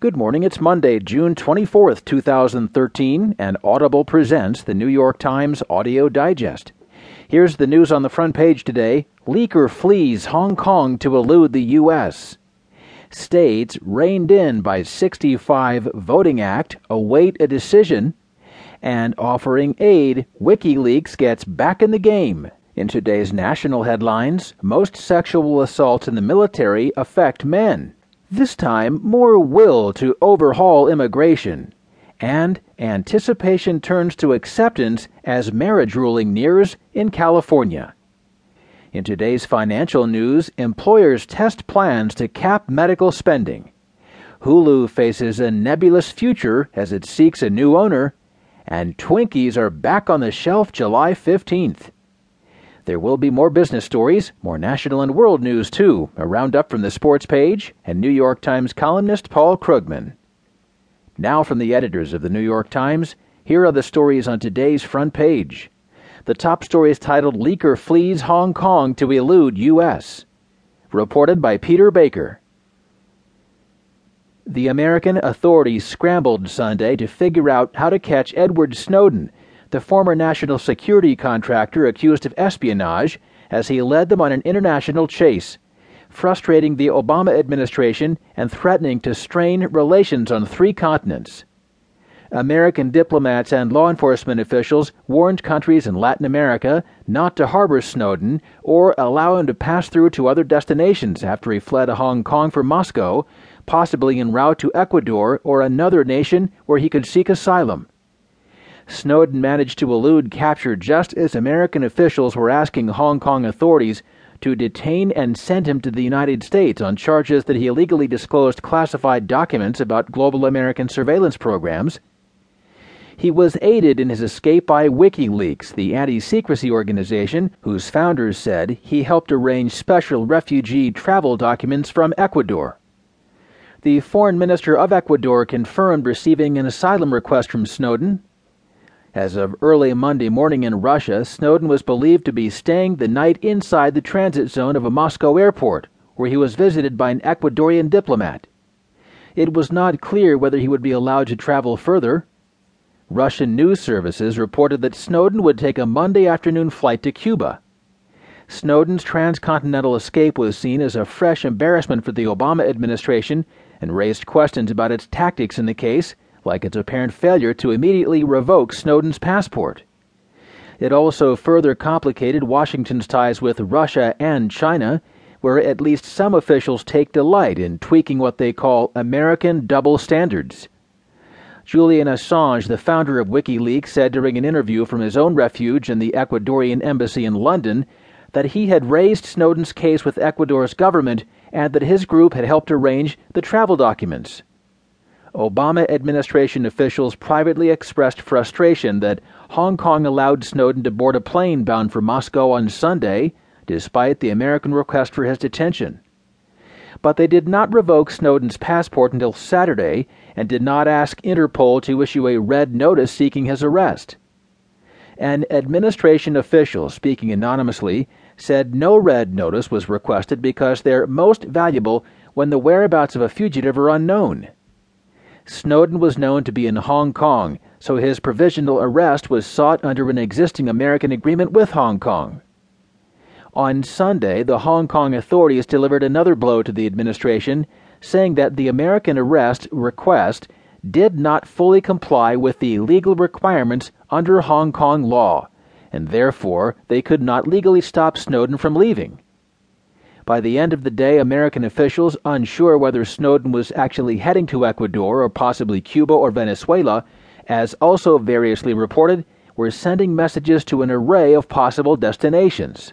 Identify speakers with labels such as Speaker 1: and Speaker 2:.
Speaker 1: Good morning. It's Monday, June 24th, 2013, and Audible presents the New York Times Audio Digest. Here's the news on the front page today Leaker flees Hong Kong to elude the U.S. States reined in by 65 Voting Act await a decision. And offering aid, WikiLeaks gets back in the game. In today's national headlines, most sexual assaults in the military affect men. This time, more will to overhaul immigration. And anticipation turns to acceptance as marriage ruling nears in California. In today's financial news, employers test plans to cap medical spending. Hulu faces a nebulous future as it seeks a new owner, and Twinkies are back on the shelf July 15th. There will be more business stories, more national and world news, too. A roundup from the sports page, and New York Times columnist Paul Krugman. Now, from the editors of the New York Times, here are the stories on today's front page. The top story is titled Leaker Flees Hong Kong to Elude U.S. Reported by Peter Baker. The American authorities scrambled Sunday to figure out how to catch Edward Snowden the former national security contractor accused of espionage as he led them on an international chase, frustrating the Obama administration and threatening to strain relations on three continents. American diplomats and law enforcement officials warned countries in Latin America not to harbor Snowden or allow him to pass through to other destinations after he fled Hong Kong for Moscow, possibly en route to Ecuador or another nation where he could seek asylum. Snowden managed to elude capture just as American officials were asking Hong Kong authorities to detain and send him to the United States on charges that he illegally disclosed classified documents about global American surveillance programs. He was aided in his escape by WikiLeaks, the anti secrecy organization whose founders said he helped arrange special refugee travel documents from Ecuador. The foreign minister of Ecuador confirmed receiving an asylum request from Snowden as of early Monday morning in Russia, Snowden was believed to be staying the night inside the transit zone of a Moscow airport, where he was visited by an Ecuadorian diplomat. It was not clear whether he would be allowed to travel further. Russian news services reported that Snowden would take a Monday afternoon flight to Cuba. Snowden's transcontinental escape was seen as a fresh embarrassment for the Obama administration and raised questions about its tactics in the case like its apparent failure to immediately revoke Snowden's passport. It also further complicated Washington's ties with Russia and China, where at least some officials take delight in tweaking what they call American double standards. Julian Assange, the founder of WikiLeaks, said during an interview from his own refuge in the Ecuadorian embassy in London that he had raised Snowden's case with Ecuador's government and that his group had helped arrange the travel documents. Obama administration officials privately expressed frustration that Hong Kong allowed Snowden to board a plane bound for Moscow on Sunday, despite the American request for his detention. But they did not revoke Snowden's passport until Saturday and did not ask Interpol to issue a red notice seeking his arrest. An administration official, speaking anonymously, said no red notice was requested because they're most valuable when the whereabouts of a fugitive are unknown. Snowden was known to be in Hong Kong, so his provisional arrest was sought under an existing American agreement with Hong Kong. On Sunday, the Hong Kong authorities delivered another blow to the administration, saying that the American arrest request did not fully comply with the legal requirements under Hong Kong law, and therefore they could not legally stop Snowden from leaving. By the end of the day, American officials, unsure whether Snowden was actually heading to Ecuador or possibly Cuba or Venezuela, as also variously reported, were sending messages to an array of possible destinations.